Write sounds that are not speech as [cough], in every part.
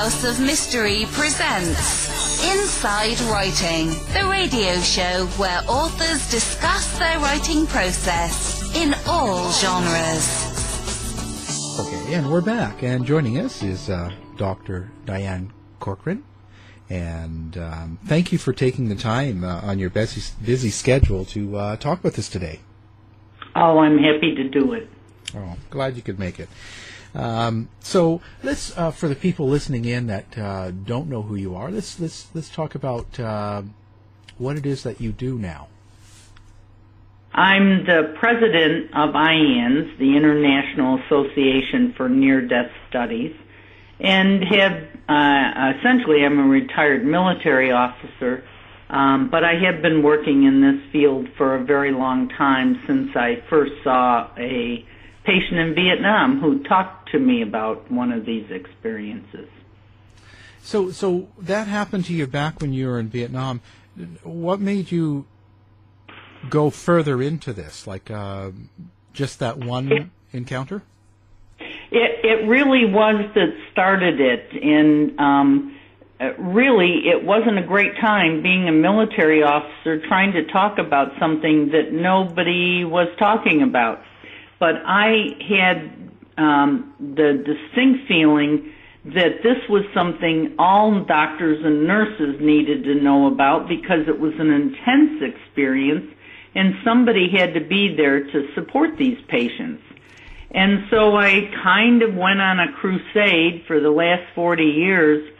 House of Mystery presents Inside Writing, the radio show where authors discuss their writing process in all genres. Okay, and we're back. And joining us is uh, Dr. Diane Corcoran. And um, thank you for taking the time uh, on your busy, busy schedule to uh, talk with us today. Oh, I'm happy to do it. Oh, glad you could make it. Um, so let's, uh, for the people listening in that uh, don't know who you are, let's let's let's talk about uh, what it is that you do now. I'm the president of IANDS, the International Association for Near Death Studies, and have uh, essentially I'm a retired military officer, um, but I have been working in this field for a very long time since I first saw a patient in Vietnam who talked to me about one of these experiences. So, so that happened to you back when you were in Vietnam. What made you go further into this? Like uh, just that one it, encounter? It it really was that started it, and um, really it wasn't a great time being a military officer trying to talk about something that nobody was talking about but I had um, the distinct feeling that this was something all doctors and nurses needed to know about because it was an intense experience and somebody had to be there to support these patients. And so I kind of went on a crusade for the last 40 years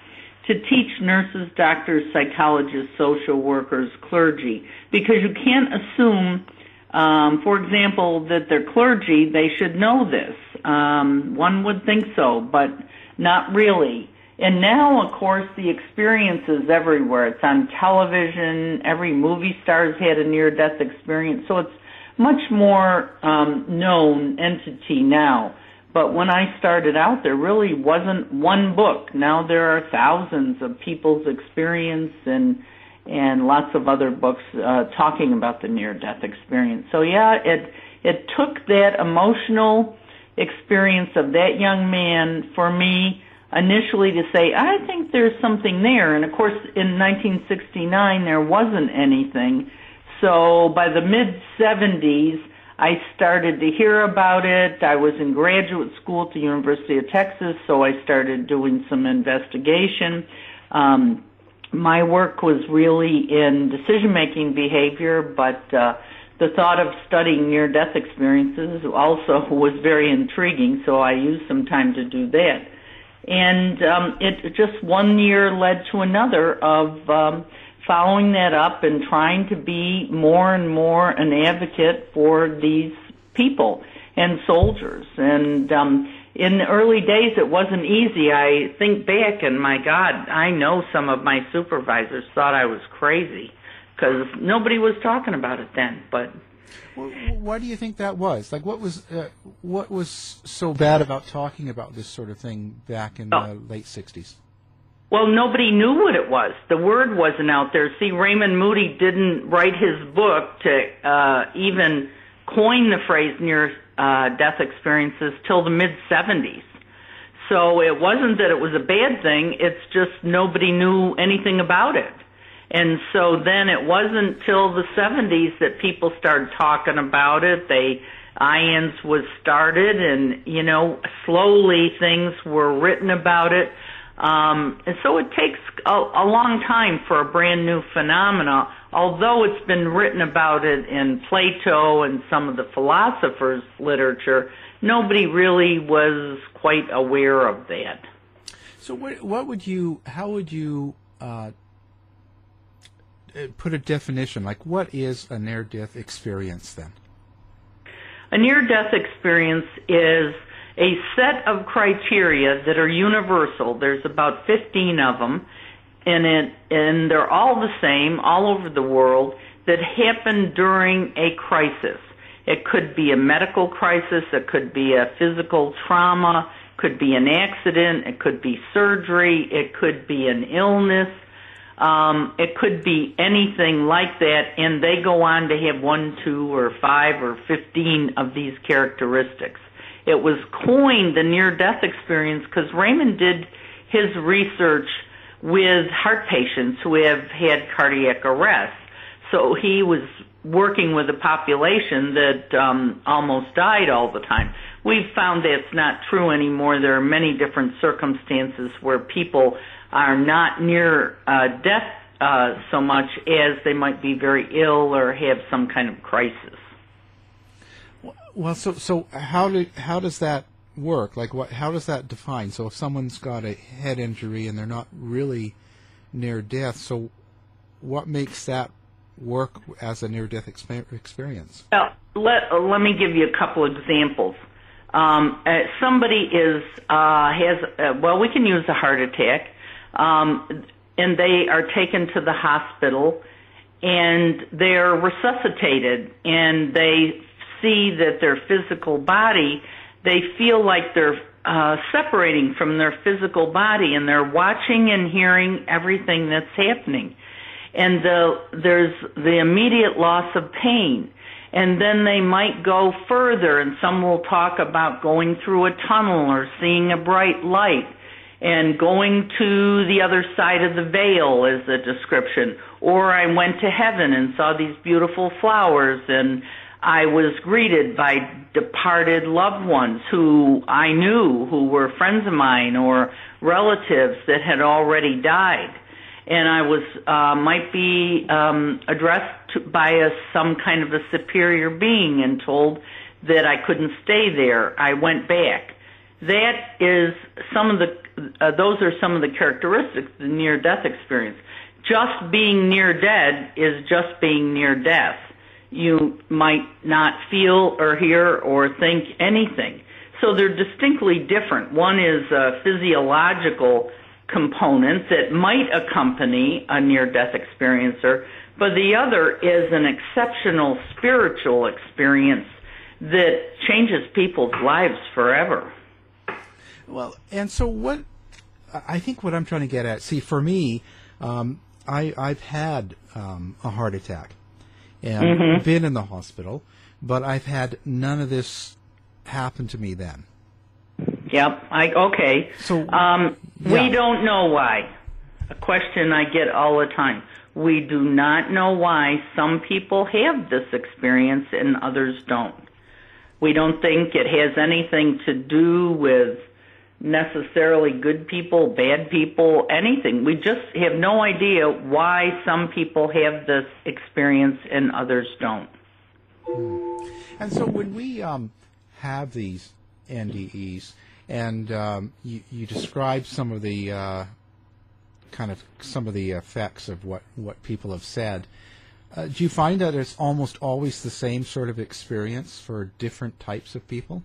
to teach nurses, doctors, psychologists, social workers, clergy, because you can't assume um, for example, that they're clergy, they should know this. Um, one would think so, but not really. And now, of course, the experience is everywhere. It's on television. Every movie star's had a near-death experience, so it's much more um, known entity now. But when I started out, there really wasn't one book. Now there are thousands of people's experience and and lots of other books uh, talking about the near death experience. So yeah, it it took that emotional experience of that young man for me initially to say I think there's something there. And of course, in 1969 there wasn't anything. So by the mid 70s, I started to hear about it. I was in graduate school at the University of Texas, so I started doing some investigation. Um, my work was really in decision making behavior, but uh, the thought of studying near death experiences also was very intriguing, so I used some time to do that. And um, it just one year led to another of um, following that up and trying to be more and more an advocate for these people and soldiers. And um, in the early days it wasn't easy. I think back and my God, I know some of my supervisors thought I was crazy because nobody was talking about it then. But why do you think that was? Like, what was uh, what was so bad about talking about this sort of thing back in oh. the late '60s? Well, nobody knew what it was. The word wasn't out there. See, Raymond Moody didn't write his book to uh, even coin the phrase near uh, death experiences till the mid 70s. So it wasn't that it was a bad thing, it's just nobody knew anything about it. And so then it wasn't till the 70s that people started talking about it. They, IANDS was started and, you know, slowly things were written about it. Um, and so it takes a, a long time for a brand new phenomena, although it's been written about it in Plato and some of the philosophers' literature, nobody really was quite aware of that. So, what, what would you, how would you uh, put a definition? Like, what is a near death experience then? A near death experience is a set of criteria that are universal. There's about 15 of them, and it, and they're all the same all over the world that happen during a crisis. It could be a medical crisis, it could be a physical trauma, could be an accident, it could be surgery, it could be an illness, um, it could be anything like that, and they go on to have one, two, or five, or fifteen of these characteristics. It was coined the near death experience because Raymond did his research with heart patients who have had cardiac arrest. So he was working with a population that um, almost died all the time. We've found that's not true anymore. There are many different circumstances where people are not near uh, death uh, so much as they might be very ill or have some kind of crisis. Well, so so how do how does that work? Like, what? How does that define? So, if someone's got a head injury and they're not really near death, so what makes that work as a near-death experience? Well, let let me give you a couple examples. Um, uh, somebody is uh, has uh, well, we can use a heart attack, um, and they are taken to the hospital, and they're resuscitated, and they see that their physical body, they feel like they're uh, separating from their physical body, and they're watching and hearing everything that's happening, and the, there's the immediate loss of pain. And then they might go further and some will talk about going through a tunnel or seeing a bright light and going to the other side of the veil is a description. Or I went to heaven and saw these beautiful flowers and I was greeted by departed loved ones who I knew who were friends of mine or relatives that had already died and I was uh, might be um, addressed to, by a, some kind of a superior being and told that I couldn't stay there. I went back. That is some of the uh, those are some of the characteristics the near death experience. Just being near dead is just being near death. You might not feel or hear or think anything. So they're distinctly different. One is a physiological component that might accompany a near-death experiencer, but the other is an exceptional spiritual experience that changes people's lives forever. Well, and so what? I think what I'm trying to get at. See, for me, um, I I've had um, a heart attack and mm-hmm. been in the hospital, but I've had none of this happen to me then. Yep. I okay. So um, yeah. we don't know why. A question I get all the time. We do not know why some people have this experience and others don't. We don't think it has anything to do with necessarily good people, bad people, anything. We just have no idea why some people have this experience and others don't. Hmm. And so when we um, have these NDEs, and um, you, you describe some of the uh, kind of some of the effects of what, what people have said. Uh, do you find that it's almost always the same sort of experience for different types of people?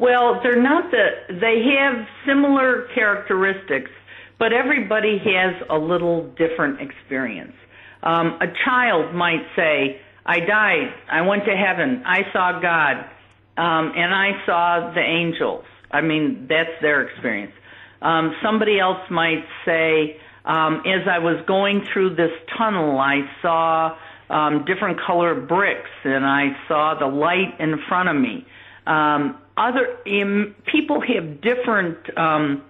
Well, they're not the. They have similar characteristics, but everybody has a little different experience. Um, a child might say, "I died. I went to heaven. I saw God, um, and I saw the angels." I mean, that's their experience. Um, somebody else might say, um, as I was going through this tunnel, I saw um, different color bricks and I saw the light in front of me. Um, other um, people have different um,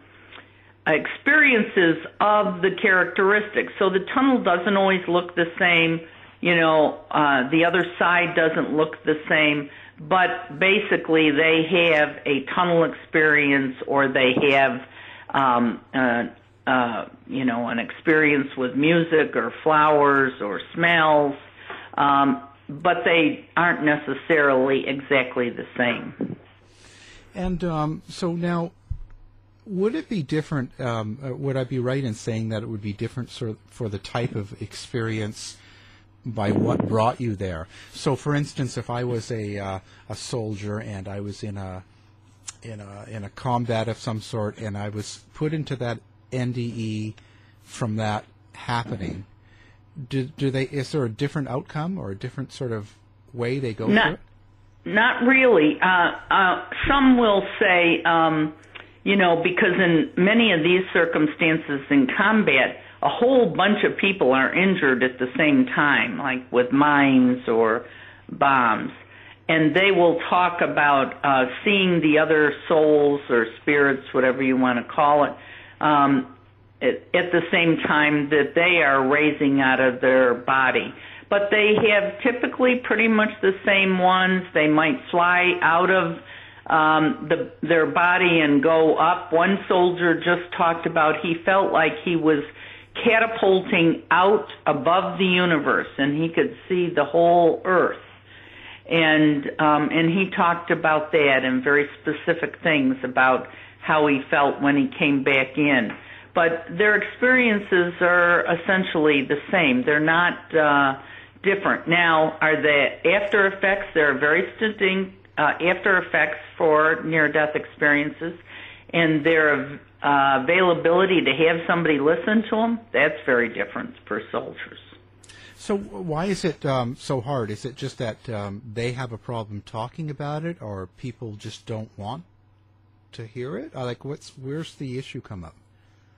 experiences of the characteristics. So the tunnel doesn't always look the same. You know, uh, the other side doesn't look the same but basically they have a tunnel experience or they have um, uh, uh, you know an experience with music or flowers or smells um, but they aren't necessarily exactly the same and um, so now would it be different um, uh, would i be right in saying that it would be different sort of for the type of experience by what brought you there. So, for instance, if I was a uh, a soldier and I was in a in a in a combat of some sort, and I was put into that NDE from that happening, do do they? Is there a different outcome or a different sort of way they go it? Not really. Uh, uh, some will say, um, you know, because in many of these circumstances in combat a whole bunch of people are injured at the same time, like with mines or bombs. And they will talk about uh, seeing the other souls or spirits, whatever you want to call it. um, at, at the same time that they are raising out of their body. But they have typically pretty much the same ones. They might fly out of um, the, their body and go up. One soldier just talked about he felt like he was catapulting out above the universe and he could see the whole earth and um and he talked about that and very specific things about how he felt when he came back in but their experiences are essentially the same they're not uh different now are the after effects there are very distinct uh, after effects for near death experiences and their uh, availability to have somebody listen to them, that's very different for soldiers. So why is it um, so hard? Is it just that um, they have a problem talking about it, or people just don't want to hear it? Or like, what's where's the issue come up?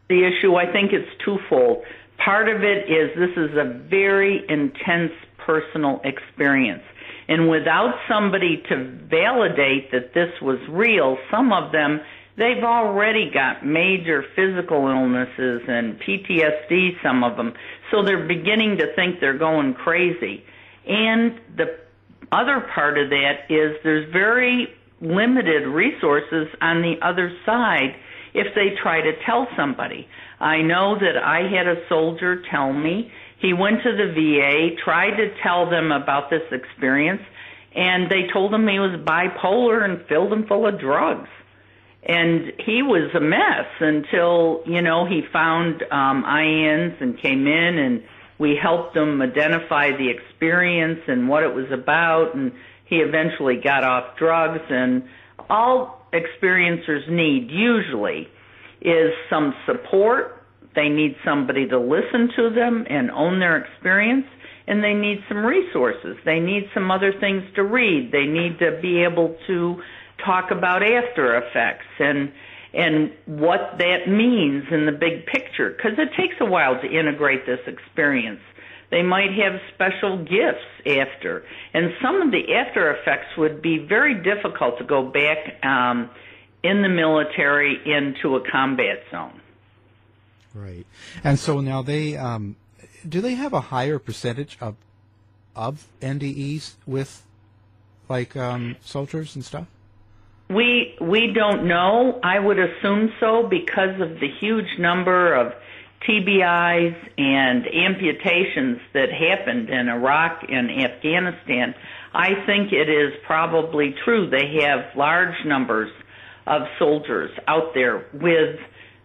The issue, I think, it's twofold. Part of it is this is a very intense personal experience. And without somebody to validate that this was real, some of them they've already got major physical illnesses and PTSD, some of them. So they're beginning to think they're going crazy. And the other part of that is there's very limited resources on the other side if they try to tell somebody. I know that I had a soldier tell me he went to the VA, tried to tell them about this experience, and they told him he was bipolar and filled him full of drugs and he was a mess until you know he found um IANDS and came in and we helped him identify the experience and what it was about and he eventually got off drugs and all experiencers need usually is some support. They need somebody to listen to them and own their experience and they need some resources. They need some other things to read. They need to be able to talk about after effects and and what that means in the big picture because it takes a while to integrate this experience they might have special gifts after. And some of the after effects would be very difficult to go back um, in the military into a combat zone. Right. And so now they um, do they have a higher percentage of of NDEs with like um, soldiers and stuff? We we don't know. I would assume so because of the huge number of TBIs and amputations that happened in Iraq and Afghanistan. I think it is probably true. They have large numbers of soldiers out there with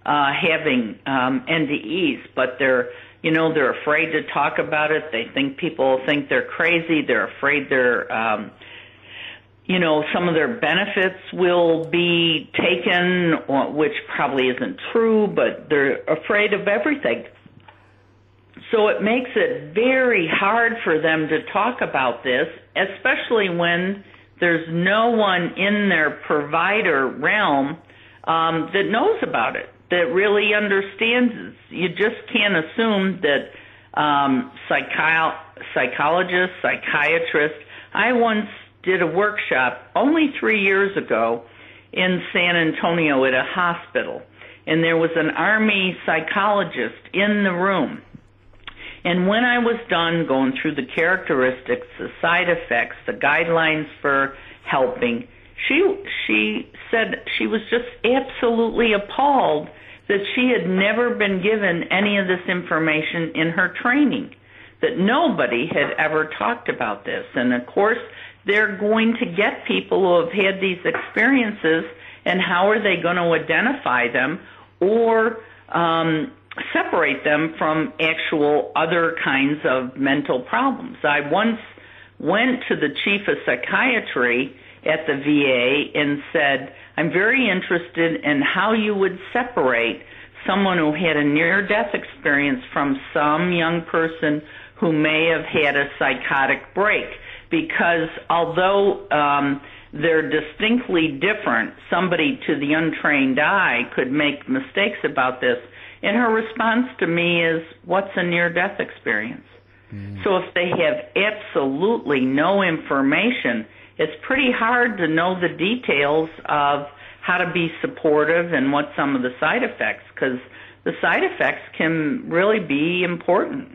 uh, having um, NDEs, but they're you know they're afraid to talk about it. They think people think they're crazy. They're afraid they're um, you know, some of their benefits will be taken, which probably isn't true, but they're afraid of everything. So it makes it very hard for them to talk about this, especially when there's no one in their provider realm um, that knows about it, that really understands. You just can't assume that um, psychi- psychologists, psychiatrists. I once did a workshop only three years ago in San Antonio at a hospital. And there was an Army psychologist in the room. And when I was done going through the characteristics, the side effects, the guidelines for helping, she she said she was just absolutely appalled that she had never been given any of this information in her training that nobody had ever talked about this and of course they're going to get people who have had these experiences and how are they going to identify them or um, separate them from actual other kinds of mental problems. I once went to the chief of psychiatry at the VA and said, I'm very interested in how you would separate someone who had a near death experience from some young person who may have had a psychotic break because although um, they're distinctly different, somebody to the untrained eye could make mistakes about this. And her response to me is, What's a near death experience? Mm. So if they have absolutely no information, it's pretty hard to know the details of how to be supportive and what some of the side effects, because the side effects can really be important.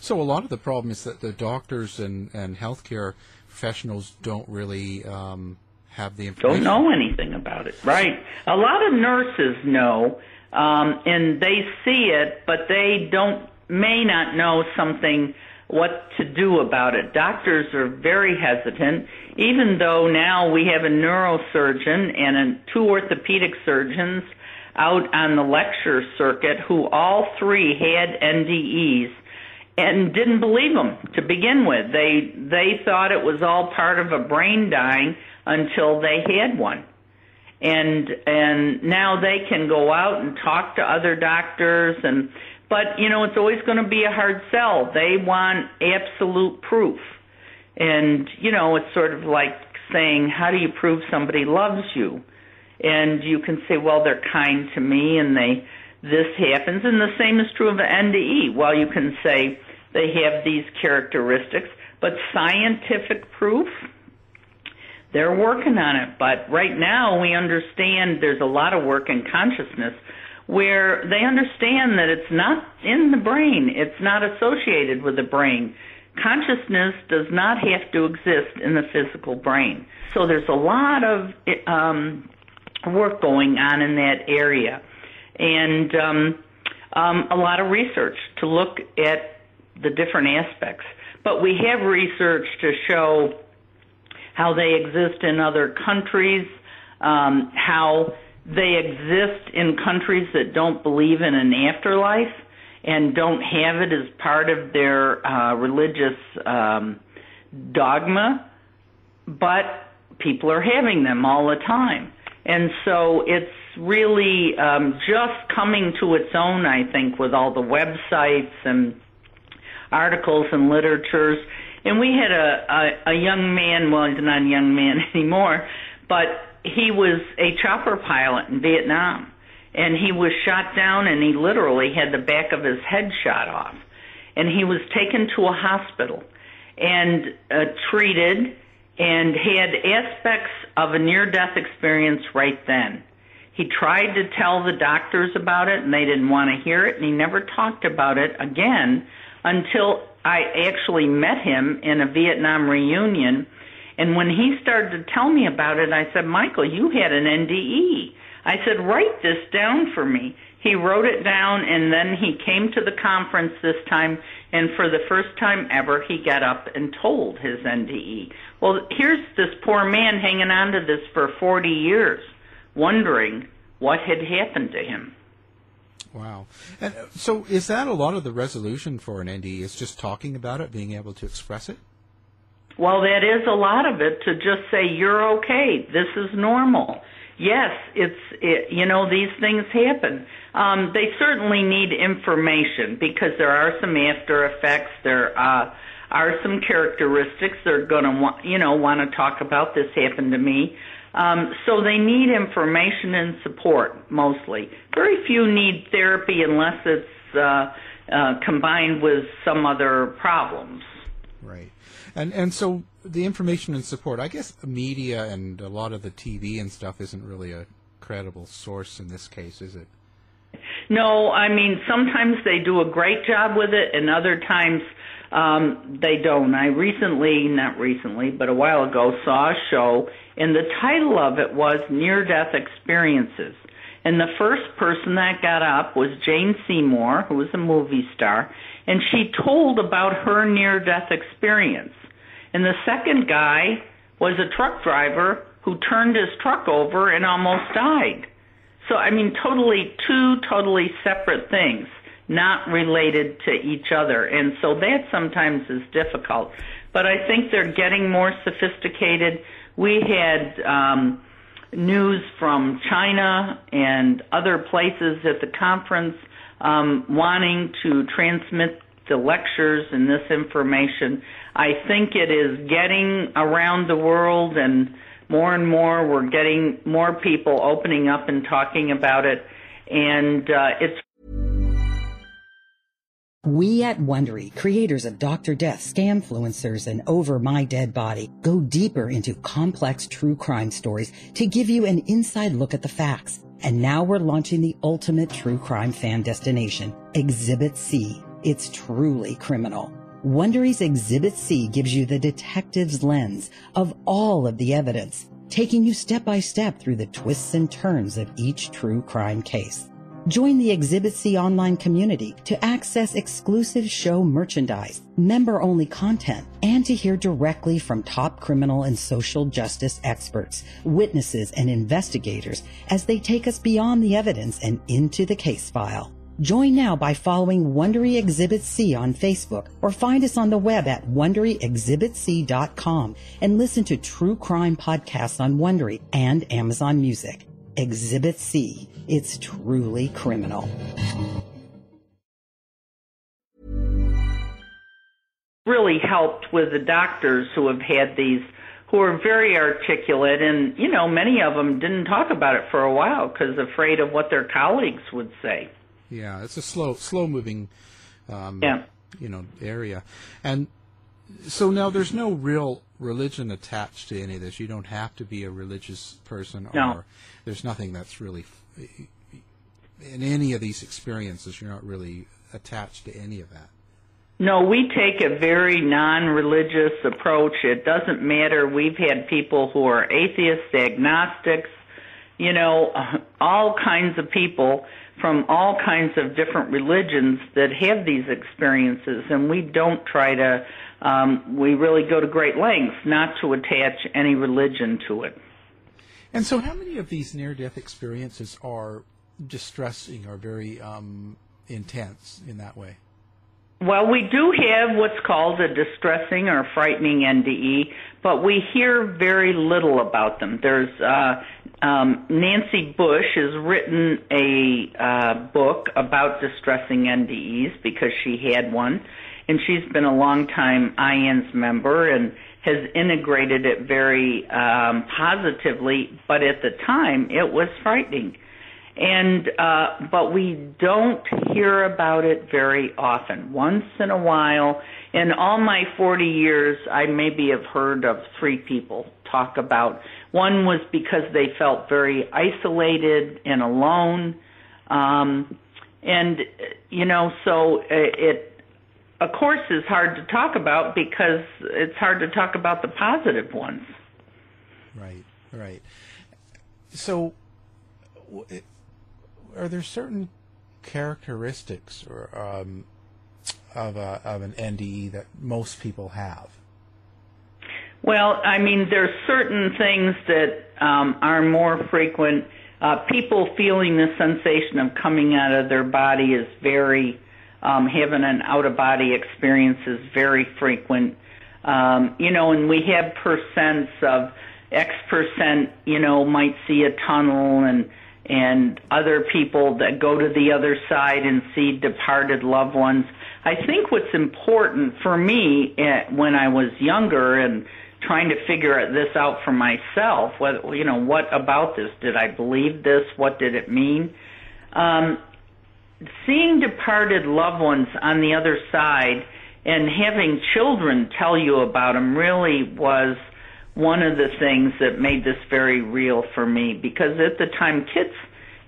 So a lot of the problem is that the doctors and, and healthcare professionals don't really um, have the information. Don't know anything about it, right? A lot of nurses know, um, and they see it, but they don't may not know something what to do about it. Doctors are very hesitant, even though now we have a neurosurgeon and a, two orthopedic surgeons out on the lecture circuit who all three had NDEs and didn't believe them to begin with. They they thought it was all part of a brain dying until they had one. And and now they can go out and talk to other doctors and but you know it's always going to be a hard sell. They want absolute proof. And you know it's sort of like saying how do you prove somebody loves you? And you can say well they're kind to me and they this happens. And the same is true of NDE. Well, you can say they have these characteristics, but scientific proof, they're working on it. But right now, we understand there's a lot of work in consciousness where they understand that it's not in the brain, it's not associated with the brain. Consciousness does not have to exist in the physical brain. So there's a lot of um, work going on in that area and um, um, a lot of research to look at the different aspects. But we have research to show how they exist in other countries, um, how they exist in countries that don't believe in an afterlife and don't have it as part of their uh, religious um, dogma, but people are having them all the time. And so it's really um, just coming to its own, I think, with all the websites and articles and literatures. And we had a, a, a young man, well, he's not a young man [laughs] anymore, but he was a chopper pilot in Vietnam. And he was shot down and he literally had the back of his head shot off. And he was taken to a hospital and uh, treated and had aspects of a near death experience right then. He tried to tell the doctors about it and they didn't want to hear it and he never talked about it again until I actually met him in a Vietnam reunion. And when he started to tell me about it, I said, Michael, you had an NDE. I said, write this down for me. He wrote it down and then he came to the conference this time and for the first time ever he got up and told his NDE. Well, here's this poor man hanging on to this for 40 years, wondering what had happened to him. Wow. And uh, so is that a lot of the resolution for an NDE is just talking about it, being able to express it? Well, that is a lot of it to just say you're okay. This is normal. Yes, it's it, you know these things happen. Um, they certainly need information because there are some after effects. There uh, are some characteristics they're going to want you know want to talk about. This happened to me. Um, so they need information and support mostly. Very few need therapy unless it's uh, uh, combined with some other problems. Right, and and so the information and support. I guess media and a lot of the TV and stuff isn't really a credible source in this case, is it? No, I mean sometimes they do a great job with it, and other times um, they don't. I recently, not recently, but a while ago, saw a show, and the title of it was Near Death Experiences. And the first person that got up was Jane Seymour, who was a movie star, and she told about her near death experience. And the second guy was a truck driver who turned his truck over and almost died. So, I mean, totally, two totally separate things not related to each other. And so that sometimes is difficult. But I think they're getting more sophisticated. We had um, news from China and other places at the conference um, wanting to transmit the lectures and this information. I think it is getting around the world and more and more we're getting more people opening up and talking about it and uh, it's We at Wondery, creators of Dr. Death, Scamfluencers, and Over My Dead Body, go deeper into complex true crime stories to give you an inside look at the facts. And now we're launching the ultimate true crime fan destination, Exhibit C. It's truly criminal. Wondery's Exhibit C gives you the detective's lens of all of the evidence, taking you step by step through the twists and turns of each true crime case. Join the Exhibit C online community to access exclusive show merchandise, member-only content, and to hear directly from top criminal and social justice experts, witnesses, and investigators as they take us beyond the evidence and into the case file. Join now by following Wondery Exhibit C on Facebook or find us on the web at WonderyExhibitC.com and listen to true crime podcasts on Wondery and Amazon Music. Exhibit C. It's truly criminal. Really helped with the doctors who have had these, who are very articulate, and you know, many of them didn't talk about it for a while because afraid of what their colleagues would say. Yeah, it's a slow, slow moving, um, yeah. you know, area, and so now there's no real religion attached to any of this. You don't have to be a religious person, No. or there's nothing that's really in any of these experiences. You're not really attached to any of that. No, we take a very non-religious approach. It doesn't matter. We've had people who are atheists, agnostics, you know, all kinds of people from all kinds of different religions that have these experiences, and we don't try to. Um, we really go to great lengths not to attach any religion to it. And so, how many of these near-death experiences are distressing or very um, intense in that way? Well, we do have what's called a distressing or frightening NDE, but we hear very little about them. There's uh, um, Nancy Bush has written a uh, book about distressing NDEs because she had one, and she's been a long time IANDS member and has integrated it very um, positively. But at the time, it was frightening and uh, but we don't hear about it very often. Once in a while, in all my 40 years, I maybe have heard of three people talk about. One was because they felt very isolated and alone, um, and you know, so it, it of course is hard to talk about because it's hard to talk about the positive ones. Right, right. So. Are there certain characteristics or um, of a, of an NDE that most people have? Well, I mean, there's certain things that um, are more frequent. Uh, people feeling the sensation of coming out of their body is very, um, having an out of body experience is very frequent. Um, you know, and we have percents of X percent, you know, might see a tunnel and and other people that go to the other side and see departed loved ones. I think what's important for me eh, when I was younger and trying to figure this out for myself, whether, you know, what about this? Did I believe this? What did it mean? Um, seeing departed loved ones on the other side and having children tell you about them really was one of the things that made this very real for me because at the time kids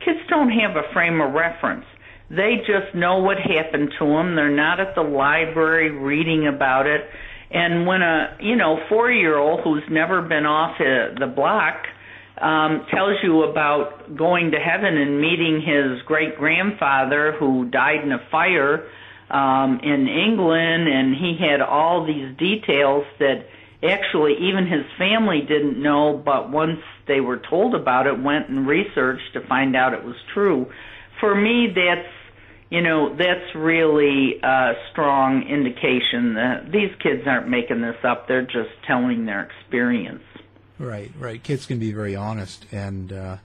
kids don't have a frame of reference. They just know what happened to them they're not at the library reading about it. And when a you know four year old who's never been off uh, the block um tells you about going to heaven and meeting his great grandfather who died in a fire um in England and he had all these details that actually even his family didn't know, but once they were told about it, went and researched to find out it was true. For me, that's you know that's really a strong indication that these kids aren't making this up; they're just telling their experience. Right, right. Kids can be very honest, and uh,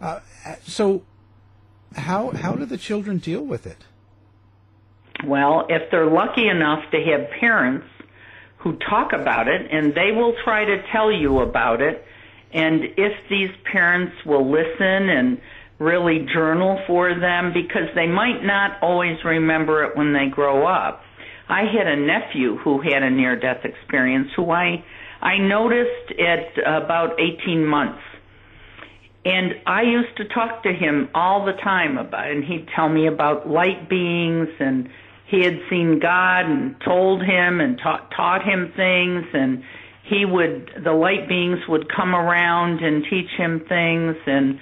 uh, so how how do the children deal with it? Well, if they're lucky enough to have parents who talk about it and they will try to tell you about it. And if these parents will listen and really journal for them because they might not always remember it when they grow up. I had a nephew who had a near death experience who I I noticed at about 18 months. And I used to talk to him all the time about and he'd tell me about light beings and he had seen God and told him and taught taught him things and he would the light beings would come around and teach him things and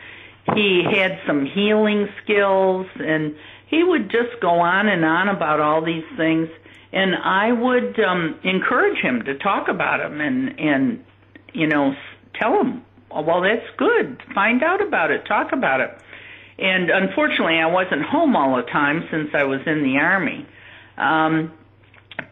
he had some healing skills and he would just go on and on about all these things and I would um encourage him to talk about them and and you know tell him well that's good. Find out about it. Talk about it. And unfortunately I wasn't home all the time since I was in the army. Um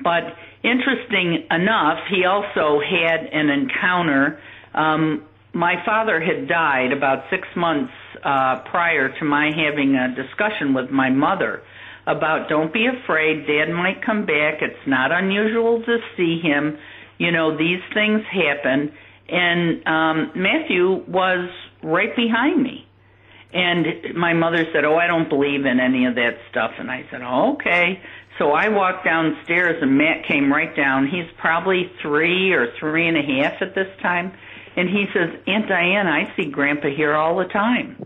but interesting enough he also had an encounter um my father had died about 6 months uh prior to my having a discussion with my mother about don't be afraid dad might come back. It's not unusual to see him. You know these things happen. And um Matthew was right behind me. And my mother said oh I don't believe in any of that stuff. And I said oh, okay. So I walked downstairs and Matt came right down. He's probably three or three and a half at this time. And he says Aunt Diane I see grandpa here all the time.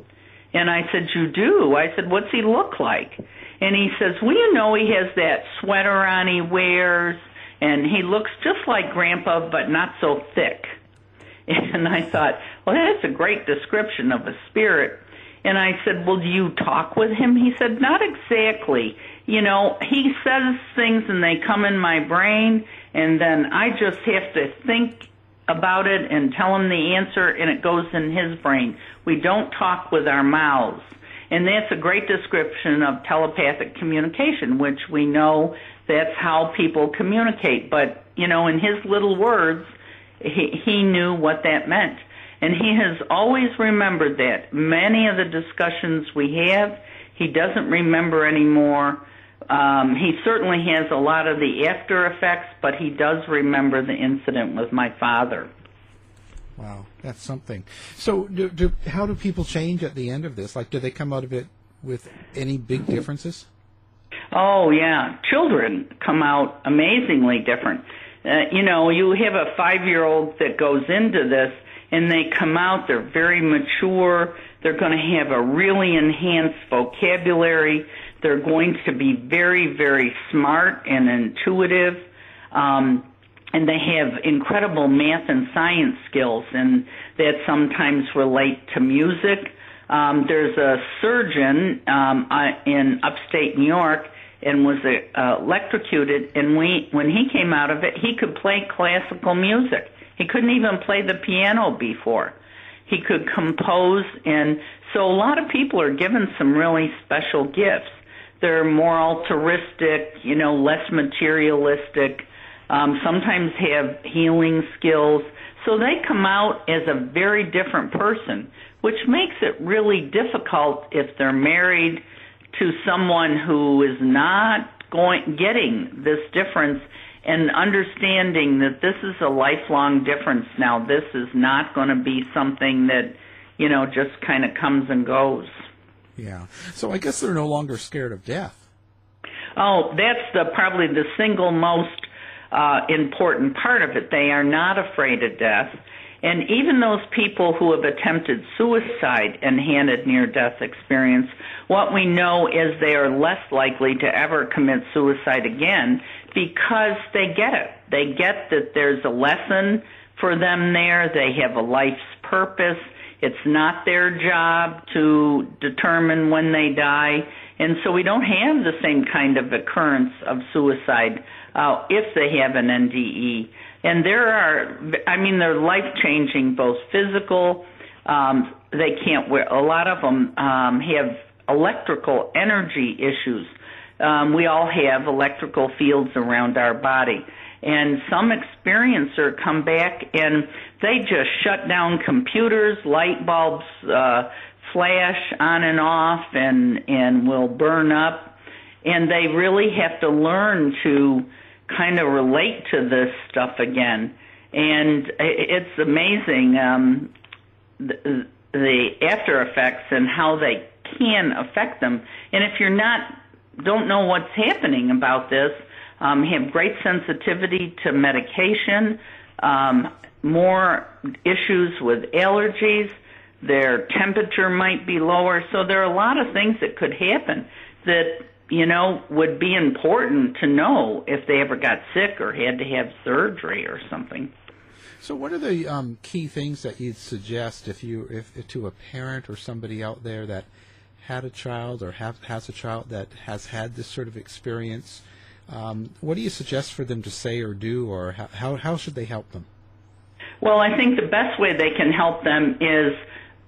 And I said you do? I said what's he look like and he says, well, you know, he has that sweater on he wears, and he looks just like Grandpa, but not so thick. [laughs] And I thought, well, that's a great description of a spirit. And I said, well, do you talk with him? He said, not exactly. You know, he says things and they come in my brain, and then I just have to think about it and tell him the answer, and it goes in his brain. We don't talk with our mouths. And that's a great description of telepathic communication, which we know that's how people communicate. But, you know, in his little words, he, he knew what that meant. And he has always remembered that. Many of the discussions we have, he doesn't remember anymore. Um, he certainly has a lot of the after effects, but he does remember the incident with my father. Wow, that's something. So, do, do, how do people change at the end of this? Like, do they come out of it with any big differences? Oh yeah, children come out amazingly different. Uh, you know, you have a five-year-old that goes into this, and they come out. They're very mature. They're going to have a really enhanced vocabulary. They're going to be very, very smart and intuitive. Um, and they have incredible math and science skills, and that sometimes relate to music. Um, there's a surgeon um, in upstate New York and was uh, electrocuted, and we, when he came out of it, he could play classical music. He couldn't even play the piano before. He could compose, and so a lot of people are given some really special gifts. They're more altruistic, you know, less materialistic um, sometimes have healing skills. So they come out as a very different person, which makes it really difficult if they're married to someone who is not going getting this difference and understanding that this is a lifelong difference now. This is not going to be something that, you know, just kind of comes and goes. Yeah. So I guess they're no longer scared of death. Oh, that's the probably the single most uh, important part of it. They are not afraid of death. And even those people who have attempted suicide and had a near death experience, what we know is they are less likely to ever commit suicide again because they get it. They get that there's a lesson for them there. They have a life's purpose. It's not their job to determine when they die. And so we don't have the same kind of occurrence of suicide uh, if they have an NDE. And there are, I mean, they're life changing, both physical. Um, they can't wear. A lot of them um, have electrical energy issues. Um, we all have electrical fields around our body. And some experiencer come back and they just shut down computers, light bulbs uh, flash on and off, and and will burn up. And they really have to learn to kind of relate to this stuff again. And it's amazing. Um, the after effects and how they can affect them. And if you're not don't know what's happening about this, um, have great sensitivity to medication, um, more issues with allergies, their temperature might be lower. So there are a lot of things that could happen that you know would be important to know if they ever got sick or had to have surgery or something. So, what are the um, key things that you'd suggest if you, if, if, to a parent or somebody out there that had a child or have, has a child that has had this sort of experience? Um, what do you suggest for them to say or do, or how, how, how should they help them? Well, I think the best way they can help them is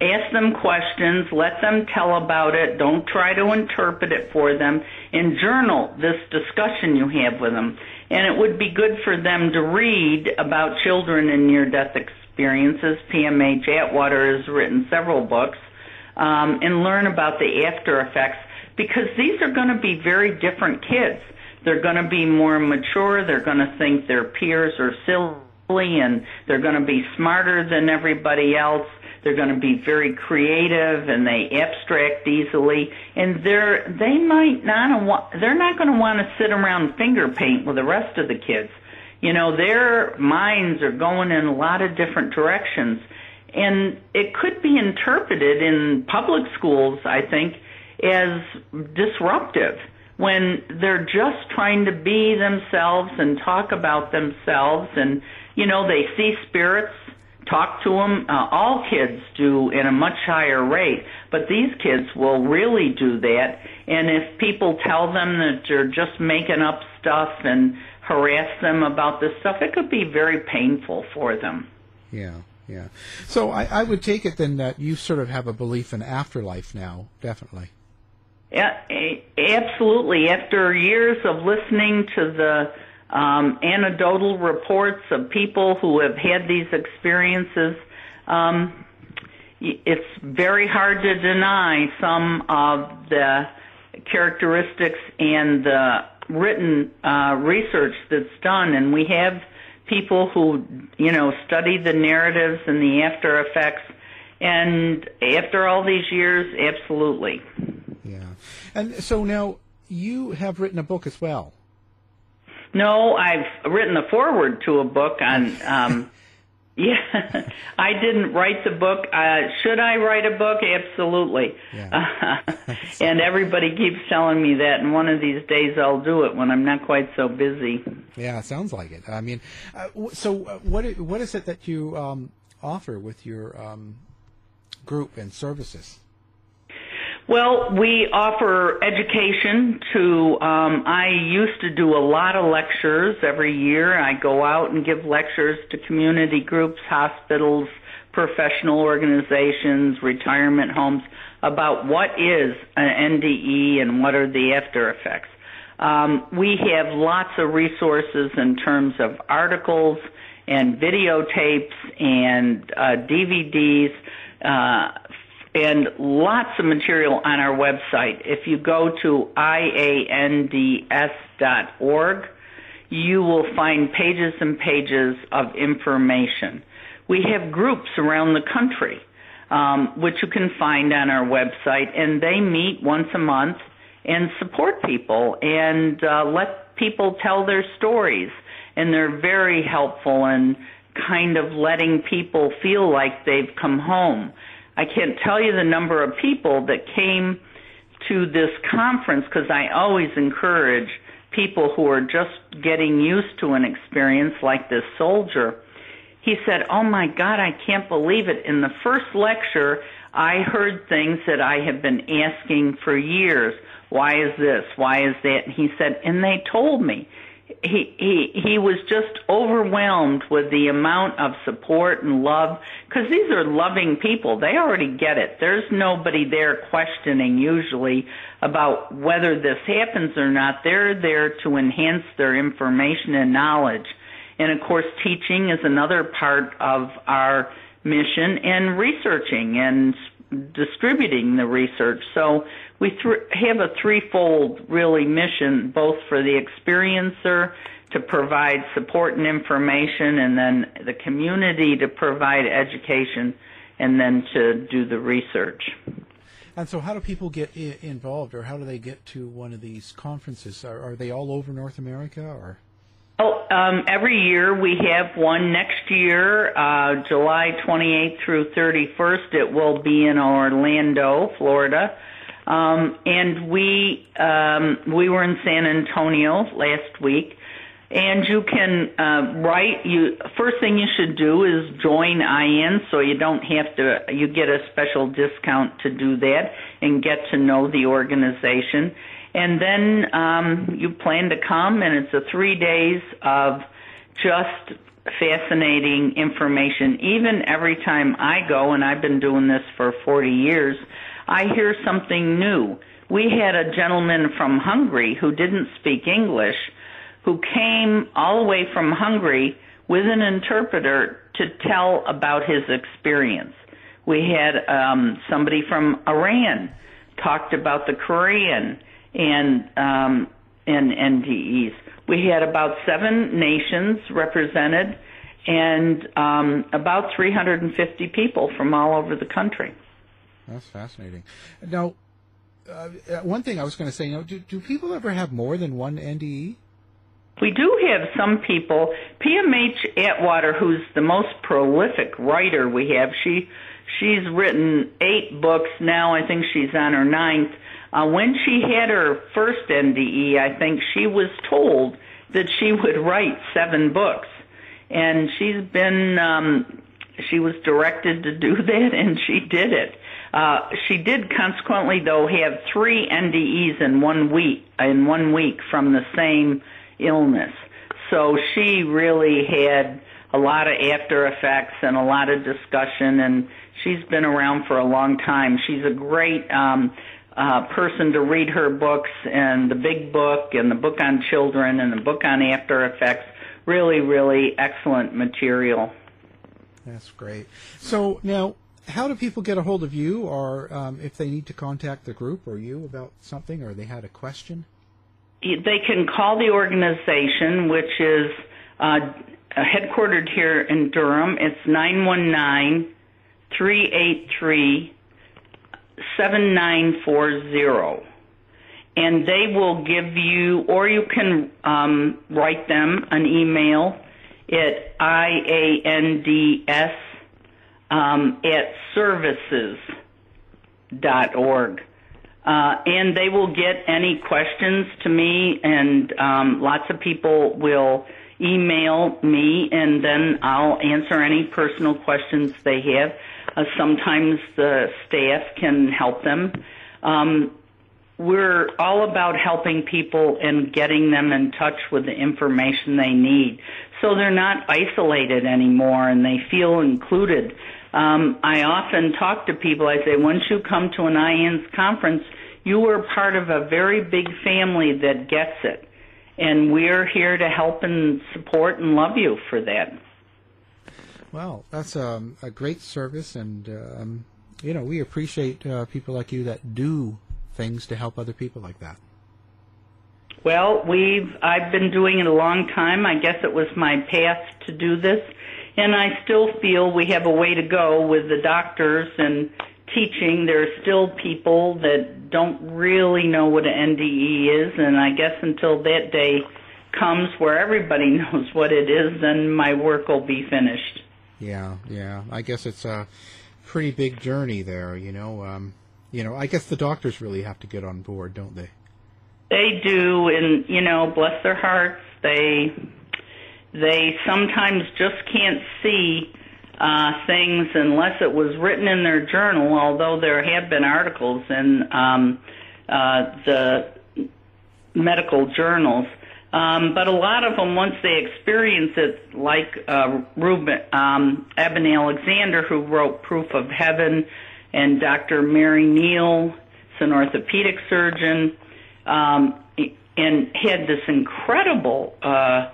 ask them questions, let them tell about it, don't try to interpret it for them, and journal this discussion you have with them. And it would be good for them to read about children and near death experiences. PMH Atwater has written several books, um, and learn about the after effects because these are going to be very different kids. They're going to be more mature, they're going to think their peers are silly, and they're going to be smarter than everybody else they're going to be very creative and they abstract easily, and they're they might not want they're not going to want to sit around finger paint with the rest of the kids. You know, their minds are going in a lot of different directions, and it could be interpreted in public schools. I think as disruptive when they're just trying to be themselves and talk about themselves and you know they see spirits talk to them. Uh, all kids do in a much higher rate, but these kids will really do that. And if people tell them that they're just making up stuff and harass them about this stuff, it could be very painful for them. Yeah, yeah. So I, I would take it then that you sort of have a belief in afterlife now, definitely. Yeah, absolutely. After years of listening to the um, anecdotal reports of people who have had these experiences. Um, it's very hard to deny some of the characteristics and the written uh, research that's done, and we have people who you know study the narratives and the after effects. And after all these years, absolutely. Yeah. And so now you have written a book as well. No, I've written the foreword to a book on. Um, [laughs] yeah, I didn't write the book. Uh, should I write a book? Absolutely. Yeah. Uh, [laughs] [laughs] and everybody keeps telling me that, and one of these days I'll do it when I'm not quite so busy. Yeah, sounds like it. I mean, uh, so uh, what what is it that you um, offer with your um, group and services? Well, we offer education to, um, I used to do a lot of lectures every year. I go out and give lectures to community groups, hospitals, professional organizations, retirement homes about what is an NDE and what are the after effects. Um, we have lots of resources in terms of articles and videotapes and uh, DVDs uh, and lots of material on our website. If you go to iands.org, you will find pages and pages of information. We have groups around the country, um, which you can find on our website, and they meet once a month and support people and uh, let people tell their stories. And they're very helpful in kind of letting people feel like they've come home. I can't tell you the number of people that came to this conference because I always encourage people who are just getting used to an experience like this soldier. He said, Oh my God, I can't believe it. In the first lecture, I heard things that I have been asking for years. Why is this? Why is that? And he said, and they told me he he he was just overwhelmed with the amount of support and love because these are loving people. They already get it. There's nobody there questioning usually about whether this happens or not. They're there to enhance their information and knowledge. And of course teaching is another part of our mission and researching and distributing the research so we th- have a threefold really mission, both for the experiencer to provide support and information, and then the community to provide education and then to do the research. And so, how do people get I- involved, or how do they get to one of these conferences? Are, are they all over North America, or? Well, um, every year we have one. Next year, uh, July 28th through 31st, it will be in Orlando, Florida. Um, and we um, we were in San Antonio last week, and you can uh, write. You first thing you should do is join IANDS, so you don't have to. You get a special discount to do that and get to know the organization. And then um, you plan to come, and it's a three days of just fascinating information. Even every time I go, and I've been doing this for 40 years, I hear something new. We had a gentleman from Hungary who didn't speak English, who came all the way from Hungary with an interpreter to tell about his experience. We had um, somebody from Iran talked about the Quran and um, and NDEs. We had about seven nations represented and um, about 350 people from all over the country. That's fascinating. Now, uh, one thing I was going to say, you know, do, do people ever have more than one NDE? We do have some people. PMH Atwater, who's the most prolific writer we have, she she's written eight books now. I think she's on her ninth. Uh, when she had her first NDE, I think she was told that she would write seven books, and she's been um, she was directed to do [laughs] that, and she did it. Uh, she did consequently, though, have three NDEs in one week in one week from the same illness. So she really had a lot of after effects and a lot of discussion, and she's been around for a long time. She's a great um, uh, person to read her books and the big book and the book on children and the book on after effects. Really, really excellent material. That's great. So now, how do people get a hold of you, or um, if they need to contact the group or you about something, or they had a question? They can call the organization, which is uh, headquartered here in Durham. It's nine one nine three eight three 7940. And they will give you, or you can um, write them an email at IANDS um, at services.org. Uh, and they will get any questions to me, and um, lots of people will email me, and then I'll answer any personal questions they have. Uh, sometimes the staff can help them. Um, we're all about helping people and getting them in touch with the information they need so they're not isolated anymore and they feel included. Um, I often talk to people, I say, once you come to an IANDS conference, you are part of a very big family that gets it. And we're here to help and support and love you for that. Well, that's um, a great service, and um, you know we appreciate uh, people like you that do things to help other people like that. Well, we've I've been doing it a long time. I guess it was my path to do this, and I still feel we have a way to go with the doctors and teaching. There are still people that don't really know what an NDE is, and I guess until that day comes where everybody [laughs] knows what it is, then my work will be finished. Yeah, yeah. I guess it's a pretty big journey there. You know, um, you know. I guess the doctors really have to get on board, don't they? They do, and you know, bless their hearts, they they sometimes just can't see uh, things unless it was written in their journal. Although there have been articles in um, uh, the medical journals um, but a lot of them, once they experience it, like uh, Ruben, um, Eben Alexander, who wrote Proof of Heaven, and Dr. Mary Neal, is an orthopedic surgeon, um, and had this incredible uh,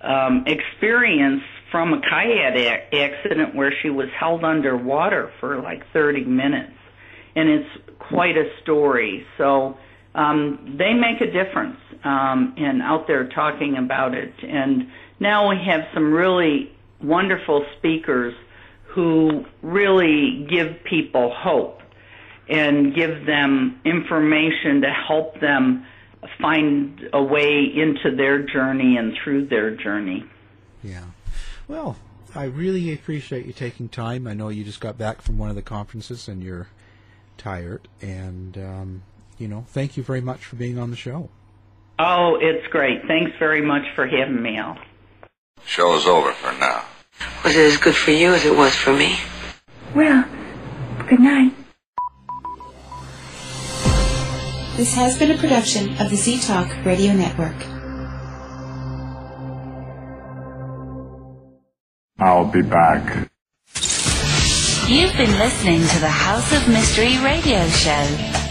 um, experience from a kayak accident where she was held underwater for like 30 minutes. And it's quite a story. So um, they make a difference um, out there talking about it. And now we have some really wonderful speakers who really give people hope and give them information to help them find a way into their journey and through their journey. Yeah. Well, I really appreciate you taking time. I know you just got back from one of the conferences and you're tired. And, um, you know, thank you very much for being on the show. Oh, it's great. Thanks very much for having me, Al. Show's over for now. Was it as good for you as it was for me? Well, good night. This has been a production of the Z Talk Radio Network. I'll be back. You've been listening to the House of Mystery radio show.